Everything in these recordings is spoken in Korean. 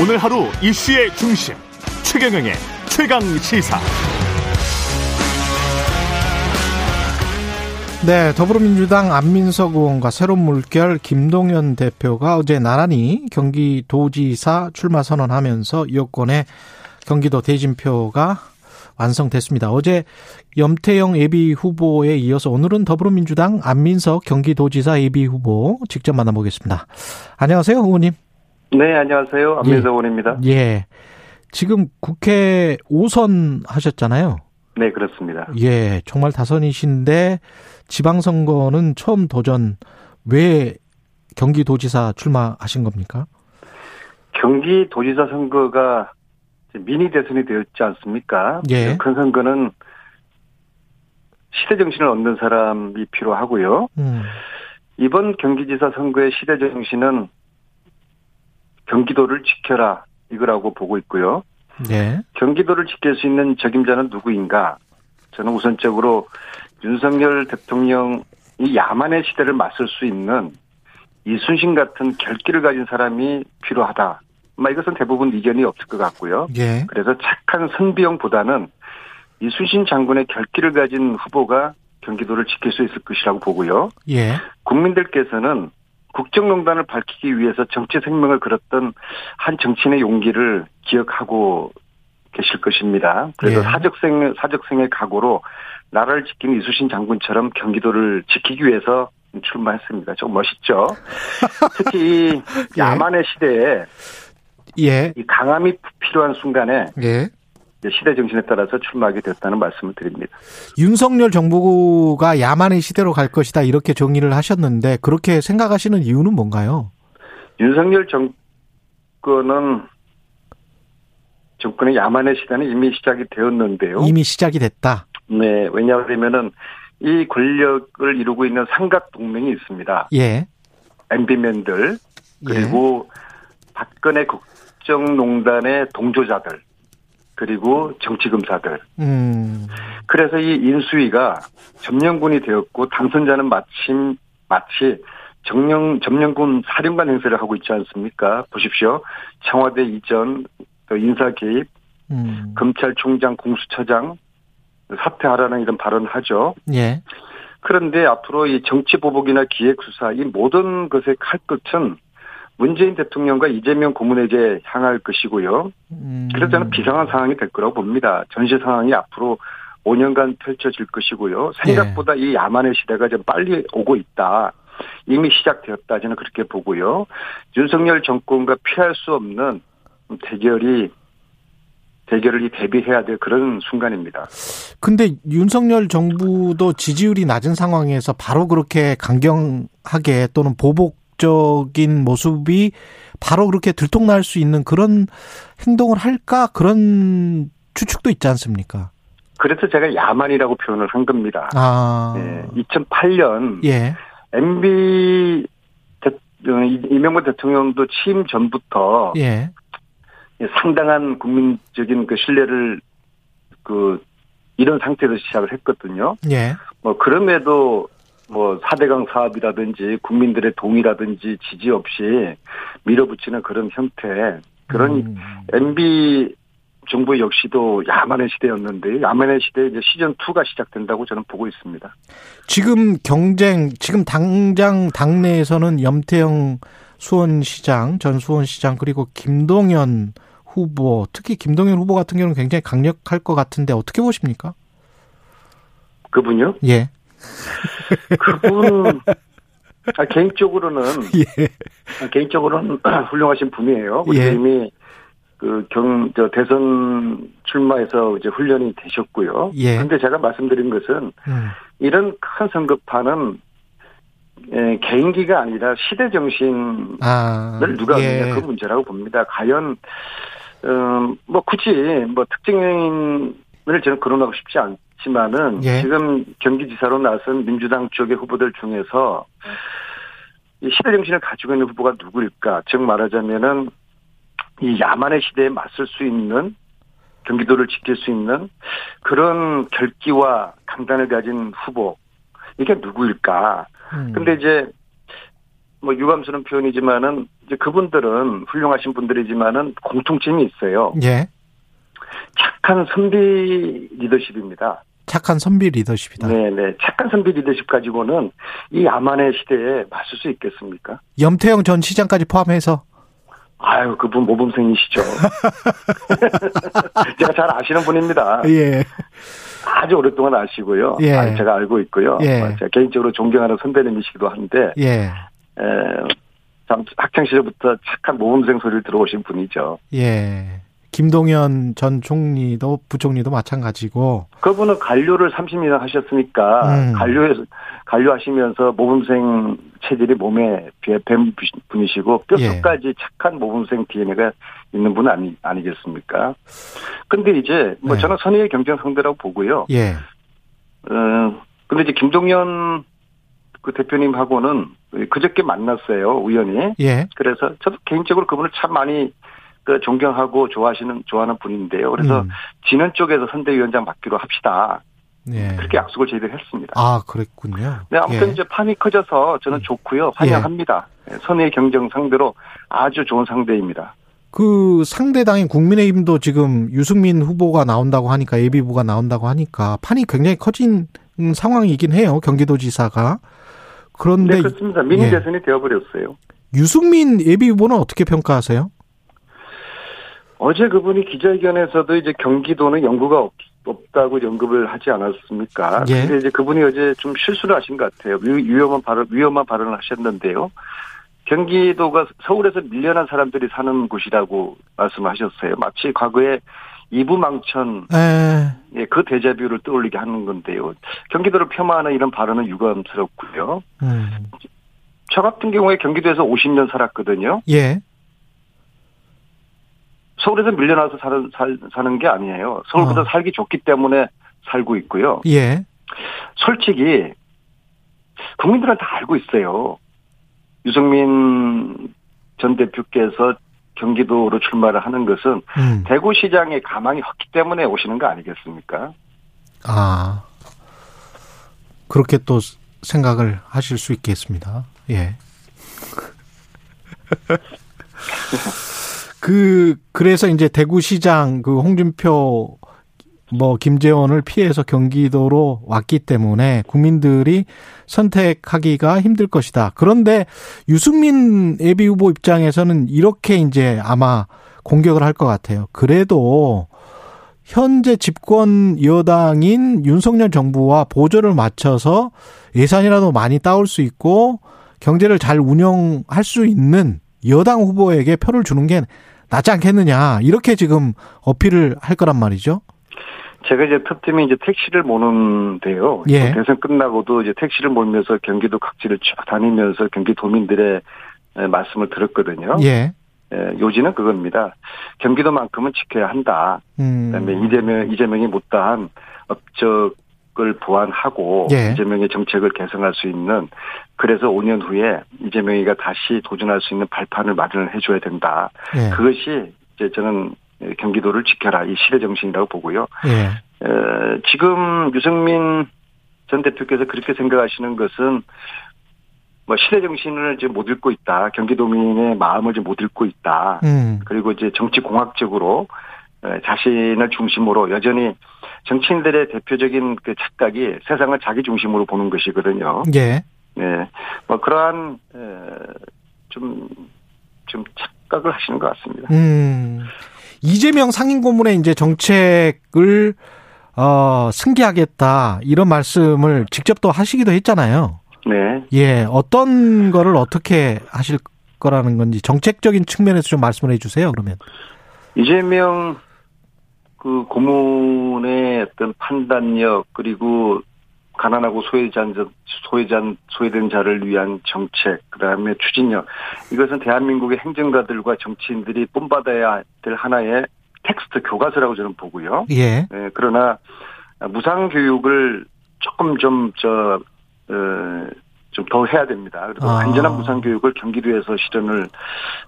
오늘 하루 이슈의 중심 최경영의 최강 시사. 네, 더불어민주당 안민석 의원과 새로운 물결 김동연 대표가 어제 나란히 경기도지사 출마 선언하면서 여권의 경기도 대진표가 완성됐습니다. 어제 염태영 예비 후보에 이어서 오늘은 더불어민주당 안민석 경기도지사 예비 후보 직접 만나보겠습니다. 안녕하세요, 의원님. 네, 안녕하세요. 안민석 예. 예. 지금 국회 5선 하셨잖아요. 네, 그렇습니다. 예, 정말 다선이신데 지방선거는 처음 도전 왜 경기도지사 출마하신 겁니까? 경기도지사 선거가 미니 대선이 되었지 않습니까? 예. 큰 선거는 시대 정신을 얻는 사람이 필요하고요. 음, 이번 경기지사 선거의 시대 정신은 경기도를 지켜라 이거라고 보고 있고요. 예, 경기도를 지킬 수 있는 적임자는 누구인가? 저는 우선적으로 윤석열 대통령이 야만의 시대를 맞설 수 있는 이순신 같은 결기를 가진 사람이 필요하다. 막 이것은 대부분 이견이 없을 것 같고요. 예, 그래서 착한 선비용보다는 이순신 장군의 결기를 가진 후보가 경기도를 지킬 수 있을 것이라고 보고요. 예, 국민들께서는 국정농단을 밝히기 위해서 정치 생명을 걸었던 한 정치인의 용기를 기억하고 계실 것입니다. 그래서 예. 사적생, 사적생의 각오로 나라를 지킨 이수신 장군처럼 경기도를 지키기 위해서 출마했습니다. 좀 멋있죠? 특히 이 예. 야만의 시대에 예, 이 강함이 필요한 순간에 예. 시대 정신에 따라서 출마하게 됐다는 말씀을 드립니다. 윤석열 정부가 야만의 시대로 갈 것이다 이렇게 정의를 하셨는데 그렇게 생각하시는 이유는 뭔가요? 윤석열 정권은 정권의 야만의 시대는 이미 시작이 되었는데요. 이미 시작이 됐다. 네, 왜냐하면은 이 권력을 이루고 있는 삼각 동맹이 있습니다. 예, MB맨들 그리고 박근혜 국정농단의 동조자들 그리고 정치금사들. 음, 그래서 이 인수위가 점령군이 되었고 당선자는 마침 마치 정령 점령군 사령관 행세를 하고 있지 않습니까? 보십시오. 청와대 이전 또 인사 개입, 음, 검찰총장, 공수처장 사퇴하라는 이런 발언을 하죠. 예, 그런데 앞으로 이 정치 보복이나 기획 수사 이 모든 것의 칼끝은 문재인 대통령과 이재명 고문에게 향할 것이고요. 음, 그래서 저는 비상한 상황이 될 거라고 봅니다. 전시 상황이 앞으로 5년간 펼쳐질 것이고요. 생각보다 이 야만의 시대가 좀 빨리 오고 있다. 이미 시작되었다. 저는 그렇게 보고요. 윤석열 정권과 피할 수 없는 대결이 대결을 이 대비해야 될 그런 순간입니다. 근데 윤석열 정부도 지지율이 낮은 상황에서 바로 그렇게 강경하게 또는 보복 적인 모습이 바로 그렇게 들통날 수 있는 그런 행동을 할까 그런 추측도 있지 않습니까? 그래서 제가 야만이라고 표현을 한 겁니다. 아, 예, 2008년 예, MB 대, 이명박 대통령도 취임 전부터 예, 상당한 국민적인 그 신뢰를 그 이런 상태에서 시작을 했거든요. 예, 뭐 그럼에도 뭐 4대강 사업이라든지 국민들의 동의라든지 지지 없이 밀어붙이는 그런 형태 그런 음, MB 정부 역시도 야만의 시대였는데 야만의 시대 이제 시즌 2가 시작된다고 저는 보고 있습니다. 지금 경쟁 지금 당장 당내에서는 염태영 수원시장 전 수원시장 그리고 김동연 후보 특히 김동연 후보 같은 경우는 굉장히 강력할 것 같은데 어떻게 보십니까? 그분요? 예, 그분 아, 개인적으로는 예, 아, 개인적으로는 훌륭하신 분이에요. 예. 이미 그 경, 저 대선 출마해서 이제 훈련이 되셨고요. 예. 그런데 제가 말씀드린 것은 음, 이런 큰 선거판은 예, 개인기가 아니라 시대 정신을 아, 누가 예. 그 문제라고 봅니다. 과연 어, 뭐 굳이 뭐 특정인을 저는 거론하고 싶지 않 지만은 예. 지금 경기지사로 나선 민주당 쪽의 후보들 중에서 이 시대 정신을 가지고 있는 후보가 누구일까? 즉 말하자면은 이 야만의 시대에 맞설 수 있는 경기도를 지킬 수 있는 그런 결기와 강단을 가진 후보 이게 누구일까? 음. 근데 이제 뭐 유감스러운 표현이지만은 이제 그분들은 훌륭하신 분들이지만은 공통점이 있어요. 예. 착한 선비 리더십입니다. 착한 선비 리더십이다. 네 네. 착한 선비 리더십 가지고는 이 야만의 시대에 맞설 수 있겠습니까? 염태영 전 시장까지 포함해서 아유, 그분 모범생이시죠. 제가 잘 아시는 분입니다. 예. 아주 오랫동안 아시고요. 예. 아, 제가 알고 있고요. 예. 아, 제가 개인적으로 존경하는 선배님이시기도 한데, 예. 에, 참 학창 시절부터 착한 모범생 소리를 들어오신 분이죠. 예. 김동연 전 총리도 부총리도 마찬가지고 그분은 관료를 30년 하셨으니까 음. 관료에서 관료하시면서 모범생 체질이 몸에 배- 밴 분이시고 뼛속까지 착한 모범생 DNA가 있는 분 아니 아니겠습니까? 근데 이제 뭐 네. 저는 선의의 경쟁 상대라고 보고요. 예. 어 근데 이제 김동연 그 대표님하고는 그저께 만났어요 우연히. 예. 그래서 저도 개인적으로 그분을 참 많이 그 존경하고 좋아하시는 좋아하는 분인데요. 그래서 음. 지는 쪽에서 선대위원장 맡기로 합시다. 예. 그렇게 약속을 저희들이 했습니다. 아, 그랬군요. 네, 아무튼 예. 이제 판이 커져서 저는 좋고요. 환영합니다. 네, 선의 경쟁 상대로 아주 좋은 상대입니다. 그 상대당인 국민의힘도 지금 유승민 후보가 나온다고 하니까 예비 후보가 나온다고 하니까 판이 굉장히 커진 상황이긴 해요. 경기도지사가. 그런데 네, 그렇습니다. 미니 예. 대선이 되어버렸어요. 유승민 예비 후보는 어떻게 평가하세요? 어제 그분이 기자회견에서도 이제 경기도는 연구가 없, 없다고 언급을 하지 않았습니까? 예. 근데 이제 그분이 어제 좀 실수를 하신 것 같아요. 위, 위험한 발언, 위험한 발언을 하셨는데요. 경기도가 서울에서 밀려난 사람들이 사는 곳이라고 말씀하셨어요. 마치 과거에 이부망천 에, 예, 그 대자뷰를 떠올리게 하는 건데요. 경기도를 폄하하는 이런 발언은 유감스럽고요. 음, 저 같은 경우에 경기도에서 50년 살았거든요. 예, 서울에서 밀려나서 사는, 살, 사는 게 아니에요. 서울보다 어. 살기 좋기 때문에 살고 있고요. 예, 솔직히 국민들은 다 알고 있어요. 유승민 전 대표께서 경기도로 출마를 하는 것은 음, 대구시장의 가망이 컸기 때문에 오시는 거 아니겠습니까? 아, 그렇게 또 생각을 하실 수 있겠습니다. 예. 그, 그래서 이제 대구시장 그 홍준표 뭐 김재원을 피해서 경기도로 왔기 때문에 국민들이 선택하기가 힘들 것이다. 그런데 유승민 예비 후보 입장에서는 이렇게 이제 아마 공격을 할 것 같아요. 그래도 현재 집권 여당인 윤석열 정부와 보조를 맞춰서 예산이라도 많이 따올 수 있고 경제를 잘 운영할 수 있는 여당 후보에게 표를 주는 게 낫지 않겠느냐 이렇게 지금 어필을 할 거란 말이죠. 제가 이제 특팀이 이제 택시를 모는데요. 예. 대선 끝나고도 이제 택시를 몰면서 경기도 각지를 쭉 다니면서 경기도민들의 에, 말씀을 들었거든요. 예. 에, 요지는 그겁니다. 경기도만큼은 지켜야 한다. 음. 그다음에 이재명 이재명이 못다한 업적 을 보완하고 예. 이재명의 정책을 개선할 수 있는 그래서 5년 후에 이재명이가 다시 도전할 수 있는 발판을 마련을 해줘야 된다. 예. 그것이 이제 저는 경기도를 지켜라 이 시대 정신이라고 보고요. 예. 에, 지금 유승민 전 대표께서 그렇게 생각하시는 것은 뭐 시대 정신을 이제 못 읽고 있다. 경기도민의 마음을 이제 못 읽고 있다. 음. 그리고 이제 정치 공학적으로 에, 자신을 중심으로 여전히 정치인들의 대표적인 그 착각이 세상을 자기 중심으로 보는 것이거든요. 예. 네, 뭐 그러한 에, 좀, 좀 착각을 하시는 것 같습니다. 음. 이재명 상임 고문의 이제 정책을 어 승계하겠다 이런 말씀을 직접 또 하시기도 했잖아요. 네, 예, 어떤 거를 어떻게 하실 거라는 건지 정책적인 측면에서 좀 말씀을 해주세요. 그러면 이재명 그 고문의 어떤 판단력 그리고 가난하고 소외잔 소외잔 소외된 자를 위한 정책 그다음에 추진력 이것은 대한민국의 행정가들과 정치인들이 본받아야 될 하나의 텍스트 교과서라고 저는 보고요. 예, 예, 그러나 무상 교육을 조금 좀저 어, 좀 더 해야 됩니다. 그리고 아. 완전한 무상 교육을 경기도에서 실현을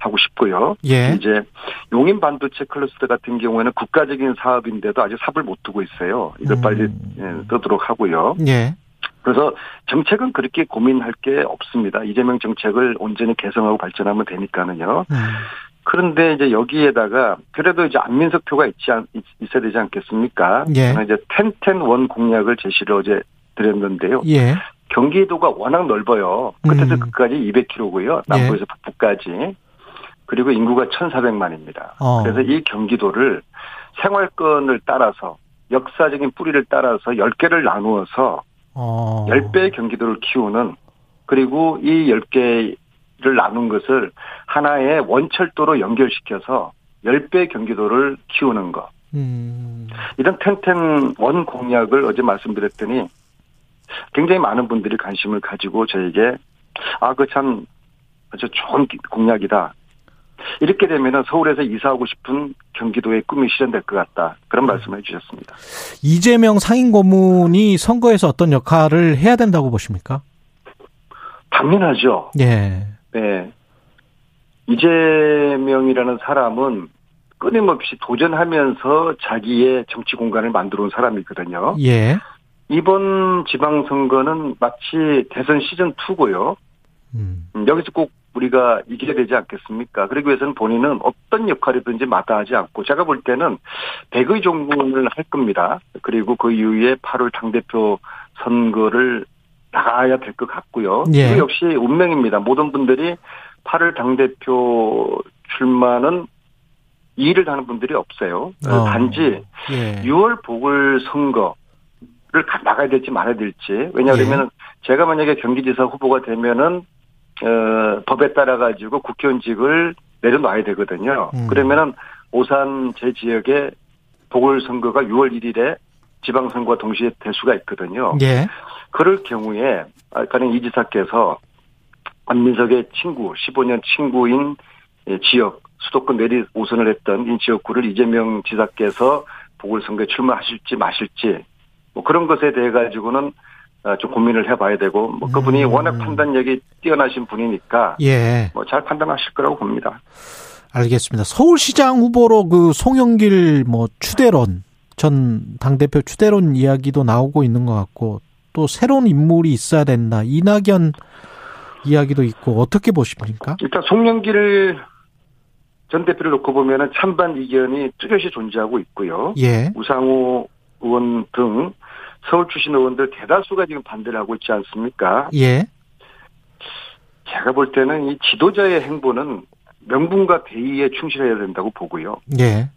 하고 싶고요. 예, 이제 용인 반도체 클러스터 같은 경우에는 국가적인 사업인데도 아직 삽을 못 두고 있어요. 이걸 음. 빨리 예, 뜨도록 하고요. 예, 그래서 정책은 그렇게 고민할 게 없습니다. 이재명 정책을 온전히 개성하고 발전하면 되니까는요. 음. 그런데 이제 여기에다가 그래도 이제 안민석 표가 있지 않, 있어야 되지 않겠습니까? 예. 저는 이제 텐텐 원 공약을 제시를 어제 드렸는데요. 예. 경기도가 워낙 넓어요. 끝에서 음. 끝까지 200km고요. 남부에서 북부까지. 그리고 인구가 1,400만입니다. 어. 그래서 이 경기도를 생활권을 따라서 역사적인 뿌리를 따라서 10개를 나누어서 어. 10배의 경기도를 키우는 그리고 이 10개를 나눈 것을 하나의 원철도로 연결시켜서 10배 경기도를 키우는 것. 음. 이런 텐텐 원 공약을 어제 말씀드렸더니 굉장히 많은 분들이 관심을 가지고 저에게 아, 그 참 아주 좋은 공약이다. 이렇게 되면은 서울에서 이사하고 싶은 경기도의 꿈이 실현될 것 같다. 그런 말씀을 해주셨습니다. 이재명 상임 고문이 선거에서 어떤 역할을 해야 된다고 보십니까? 당연하죠. 예. 네. 이재명이라는 사람은 끊임없이 도전하면서 자기의 정치 공간을 만들어 온 사람이거든요. 예. 이번 지방선거는 마치 대선 시즌2고요. 음. 여기서 꼭 우리가 이겨야 되지 않겠습니까? 그러기 위해서는 본인은 어떤 역할이든지 마다하지 않고 제가 볼 때는 백의 종군을 할 겁니다. 그리고 그 이후에 8월 당대표 선거를 나가야 될 것 같고요. 예. 그 역시 운명입니다. 모든 분들이 8월 당대표 출마는 이의를 다는 분들이 없어요. 어. 단지 예. 6월 보궐선거 를 가- 나가야 될지 말아야 될지. 왜냐하면 예. 제가 만약에 경기지사 후보가 되면은 어, 법에 따라 가지고 국회의원직을 내려놔야 되거든요. 음. 그러면은 오산 제 지역에 보궐선거가 6월 1일에 지방선거와 동시에 될 수가 있거든요. 예. 그럴 경우에 아까는 이 지사께서 안민석의 친구, 15년 친구인 예, 지역 수도권 내리 오선을 했던 이 지역구를 이재명 지사께서 보궐선거에 출마하실지 마실지 뭐 그런 것에 대해 가지고는 아, 좀 고민을 해봐야 되고 뭐 그분이 음. 워낙 판단력이 뛰어나신 분이니까 예. 뭐 잘 판단하실 거라고 봅니다. 알겠습니다. 서울시장 후보로 그 송영길 뭐 추대론 전 당대표 추대론 이야기도 나오고 있는 것 같고 또 새로운 인물이 있어야 된다. 이낙연 이야기도 있고 어떻게 보십니까? 일단 송영길 전 대표를 놓고 보면은 찬반 이견이 뚜렷이 존재하고 있고요. 예. 우상호 의원 등 서울 출신 의원들 대다수가 지금 반대를 하고 있지 않습니까? 예. 제가 볼 때는 이 지도자의 행보는 명분과 대의에 충실해야 된다고 보고요. 예.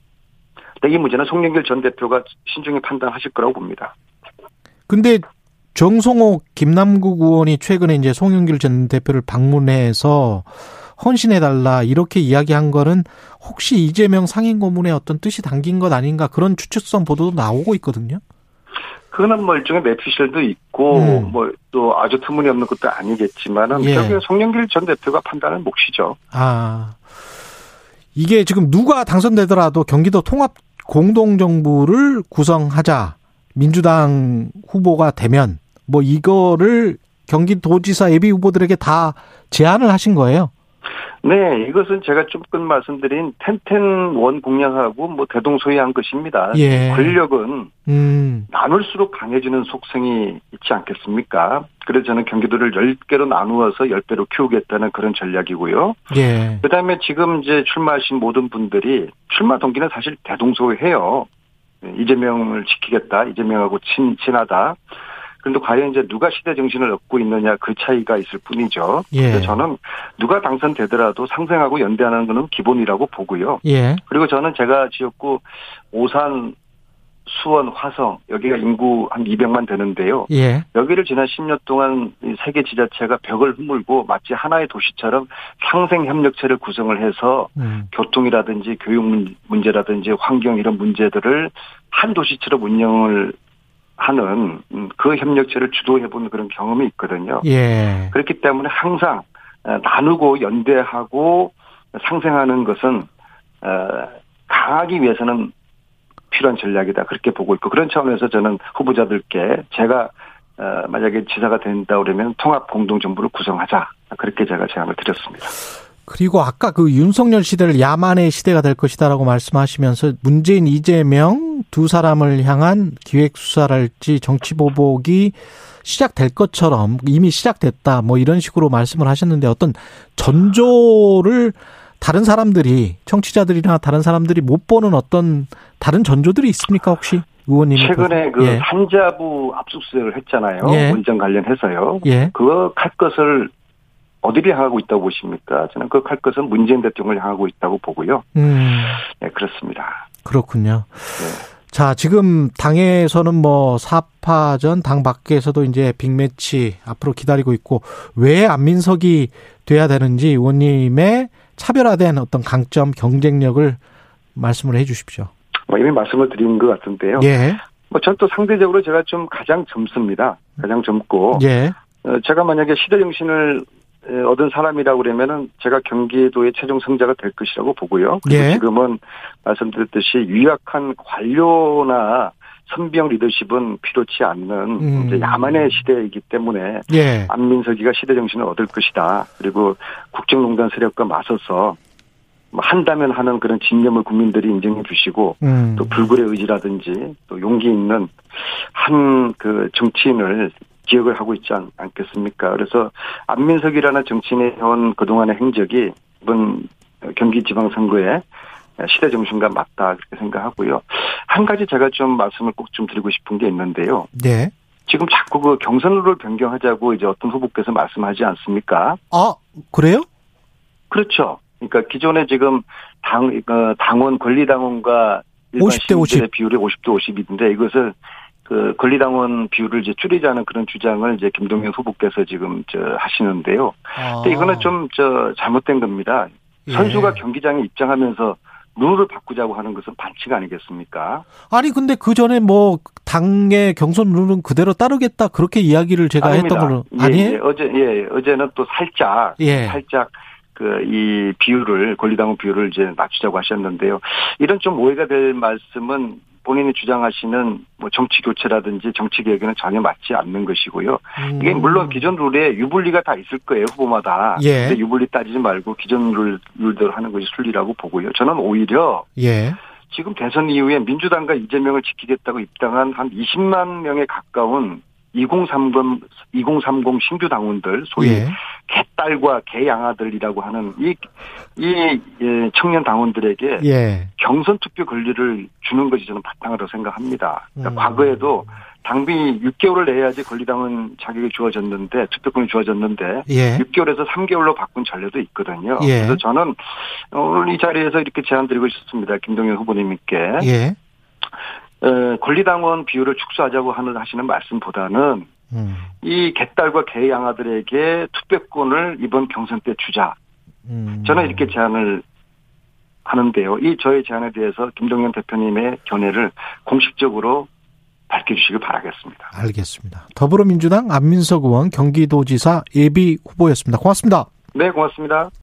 근데 이 문제는 송영길 전 대표가 신중히 판단하실 거라고 봅니다. 근데 정성호 김남국 의원이 최근에 이제 송영길 전 대표를 방문해서 헌신해달라 이렇게 이야기한 거는 혹시 이재명 상임 고문의 어떤 뜻이 담긴 것 아닌가 그런 추측성 보도도 나오고 있거든요. 그거는 뭐 일종의 매피셜도 있고 음. 뭐또 아주 터무니없는 것도 아니겠지만은 예. 결국에 송영길 전 대표가 판단은 몫이죠. 아, 이게 지금 누가 당선되더라도 경기도 통합 공동정부를 구성하자. 민주당 후보가 되면 뭐 이거를 경기도지사 예비 후보들에게 다 제안을 하신 거예요. 네, 이것은 제가 조금 말씀드린 텐텐 원 공약하고 뭐 대동소이한 것입니다. 예. 권력은 음, 나눌수록 강해지는 속성이 있지 않겠습니까? 그래서 저는 경기도를 10개로 나누어서 10배로 키우겠다는 그런 전략이고요. 예. 그 다음에 지금 이제 출마하신 모든 분들이 출마 동기는 사실 대동소이해요. 네, 이재명을 지키겠다, 이재명하고 친, 친하다. 그런데 과연 이제 누가 시대 정신을 얻고 있느냐 그 차이가 있을 뿐이죠. 예. 그래서 저는 누가 당선되더라도 상생하고 연대하는 것은 기본이라고 보고요. 예. 그리고 저는 제가 지역구 오산, 수원, 화성 여기가 인구 한 200만 되는데요. 예. 여기를 지난 10년 동안 이 세계 지자체가 벽을 허물고 마치 하나의 도시처럼 상생 협력체를 구성을 해서 음. 교통이라든지 교육 문- 문제라든지 환경 이런 문제들을 한 도시처럼 운영을 하는 음, 그 협력체를 주도해본 그런 경험이 있거든요. 예. 그렇기 때문에 항상 어, 나누고 연대하고 상생하는 것은 어, 강하기 위해서는 필요한 전략이다 그렇게 보고 있고 그런 차원에서 저는 후보자들께 제가 어, 만약에 지사가 된다 그러면 통합 공동 정부를 구성하자 그렇게 제가 제안을 드렸습니다. 그리고 아까 그 윤석열 시대를 야만의 시대가 될 것이다라고 말씀하시면서 문재인 이재명 두 사람을 향한 기획 수사랄지 정치 보복이 시작될 것처럼 이미 시작됐다 뭐 이런 식으로 말씀을 하셨는데 어떤 전조를 다른 사람들이 청취자들이나 다른 사람들이 못 보는 어떤 다른 전조들이 있습니까 혹시 의원님 최근에 그 예. 산자부 압수수색을 했잖아요 예. 원전 관련해서요 예. 그거 칼 것을 어디를 향하고 있다고 보십니까? 저는 그칼 것은 문재인 대통령을 향하고 있다고 보고요. 음. 네, 그렇습니다. 그렇군요. 네. 자, 지금 당에서는 뭐 사파전 당 밖에서도 이제 빅매치 앞으로 기다리고 있고 왜 안민석이 돼야 되는지 의원님의 차별화된 어떤 강점 경쟁력을 말씀을 해 주십시오. 뭐 이미 말씀을 드린 것 같은데요. 예. 뭐전 또 상대적으로 제가 좀 가장 젊습니다. 가장 젊고 예. 어, 제가 만약에 시대 정신을 에, 얻은 사람이라고 그러면은 제가 경기도의 최종 승자가 될 것이라고 보고요. 그리고 예. 지금은 말씀드렸듯이 유약한 관료나 선비형 리더십은 필요치 않는 음. 이제 야만의 시대이기 때문에 예. 안민석이가 시대 정신을 얻을 것이다. 그리고 국정농단 세력과 맞서서 뭐 한다면 하는 그런 진념을 국민들이 인정해 주시고 음. 또 불굴의 의지라든지 또 용기 있는 한 그 정치인을 기억을 하고 있지 않, 않겠습니까? 그래서 안민석이라는 정치인의 해온 그동안의 행적이 이번 경기지방선거에 시대 정신과 맞다 그렇게 생각하고요. 한 가지 제가 좀 말씀을 꼭 좀 드리고 싶은 게 있는데요. 네. 지금 자꾸 그 경선룰을 변경하자고 이제 어떤 후보께서 말씀하지 않습니까? 아, 그래요? 그렇죠. 그러니까 기존에 지금 당, 어, 당원, 권리당원과 일반 50대 50. 시민들의 비율이 50대 50인데 이것을 그 권리당원 비율을 이제 줄이자는 그런 주장을 이제 김동연 후보께서 지금 저 하시는데요. 아. 근데 이거는 좀 저 잘못된 겁니다. 예. 선수가 경기장에 입장하면서 룰을 바꾸자고 하는 것은 반칙 아니겠습니까? 아니 근데 그 전에 뭐 당의 경선 룰은 그대로 따르겠다 그렇게 이야기를 제가 아닙니다. 했던 걸로 예, 아니에요? 예, 어제 예 어제는 또 살짝 예. 살짝 그 이 비율을 권리당원 비율을 이제 낮추자고 하셨는데요. 이런 좀 오해가 될 말씀은 본인이 주장하시는 뭐 정치 교체라든지 정치 개혁에는 전혀 맞지 않는 것이고요. 이게 음. 물론 기존 룰에 유불리가 다 있을 거예요 후보마다. 예. 근데 유불리 따지지 말고 기존 룰 룰대로 하는 것이 순리라고 보고요. 저는 오히려 예. 지금 대선 이후에 민주당과 이재명을 지키겠다고 입당한 한 20만 명에 가까운 2030, 2030 신규 당원들, 소위 예. 개딸과 개양아들이라고 하는 이, 이 예, 청년 당원들에게 예. 경선 투표 권리를 주는 것이 저는 바탕으로 생각합니다. 그러니까 음. 과거에도 당비 6개월을 내야지 권리당원 자격이 주어졌는데 투표권이 주어졌는데 예. 6개월에서 3개월로 바꾼 전례도 있거든요. 예. 그래서 저는 오늘 이 자리에서 이렇게 제안 드리고 싶습니다. 김동연 후보님께 예. 어, 권리당원 비율을 축소하자고 하는 하시는 말씀보다는 음. 이 개딸과 개 양아들에게 투표권을 이번 경선 때 주자. 음. 저는 이렇게 제안을 하는데요. 이 저의 제안에 대해서 김동연 대표님의 견해를 공식적으로 밝혀주시길 바라겠습니다. 알겠습니다. 더불어민주당 안민석 의원 경기도지사 예비 후보였습니다. 고맙습니다. 네, 고맙습니다.